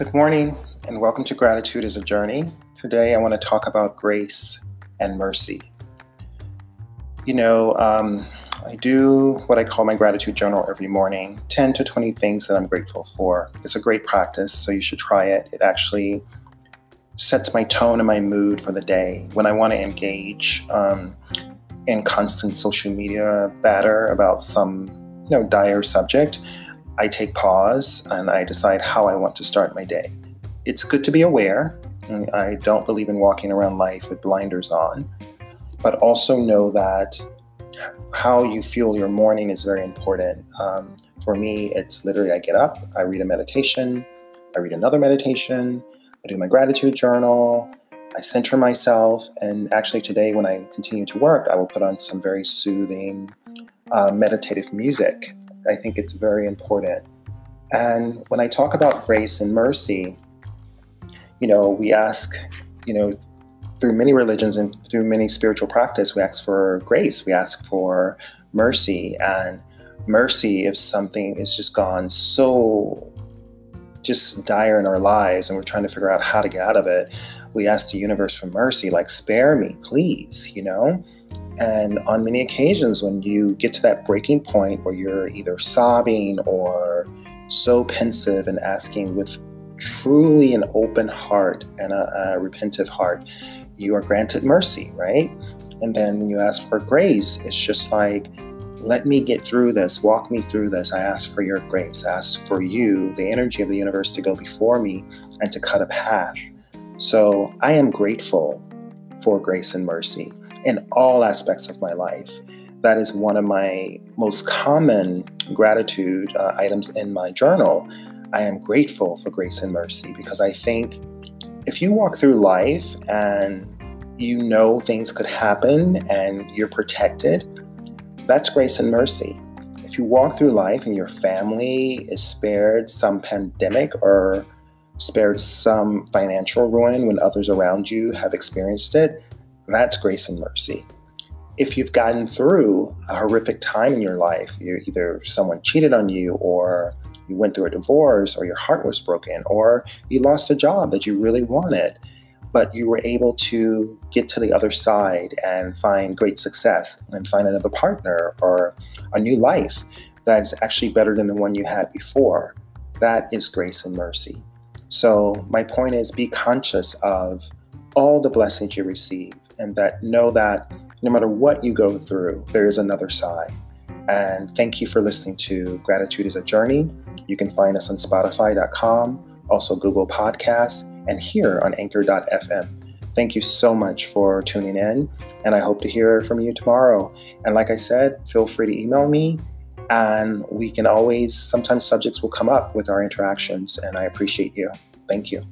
Good morning, and welcome to Gratitude is a Journey. Today, I want to talk about grace and mercy. You know, um, I do what I call my gratitude journal every morning 10 to 20 things that I'm grateful for. It's a great practice, so you should try it. It actually sets my tone and my mood for the day. When I want to engage um, in constant social media batter about some you know, dire subject, I take pause and I decide how I want to start my day. It's good to be aware. I don't believe in walking around life with blinders on, but also know that how you feel your morning is very important. Um, for me, it's literally I get up, I read a meditation, I read another meditation, I do my gratitude journal, I center myself, and actually today, when I continue to work, I will put on some very soothing, uh, meditative music I think it's very important. And when I talk about grace and mercy, you know, we ask, you know, through many religions and through many spiritual practice, we ask for grace, we ask for mercy. And mercy, if something is just gone so just dire in our lives and we're trying to figure out how to get out of it, we ask the universe for mercy, like, spare me, please, you know? And on many occasions, when you get to that breaking point where you're either sobbing or so pensive and asking with truly an open heart and a, a repentive heart, you are granted mercy, right? And then when you ask for grace, it's just like, let me get through this, walk me through this. I ask for your grace, I ask for you, the energy of the universe, to go before me and to cut a path. So I am grateful for grace and mercy in all aspects of my life. That is one of my most common gratitude uh, items in my journal. I am grateful for grace and mercy because I think if you walk through life and you know things could happen and you're protected, that's grace and mercy. If you walk through life and your family is spared some pandemic or spared some financial ruin when others around you have experienced it, that's grace and mercy. If you've gotten through a horrific time in your life, you either someone cheated on you or you went through a divorce or your heart was broken or you lost a job that you really wanted, but you were able to get to the other side and find great success and find another partner or a new life that's actually better than the one you had before. That is grace and mercy. So, my point is be conscious of all the blessings you receive and that know that no matter what you go through, there is another side. And thank you for listening to Gratitude is a Journey. You can find us on Spotify.com, also Google Podcasts, and here on Anchor.fm. Thank you so much for tuning in, and I hope to hear from you tomorrow. And like I said, feel free to email me, and we can always, sometimes subjects will come up with our interactions, and I appreciate you. Thank you.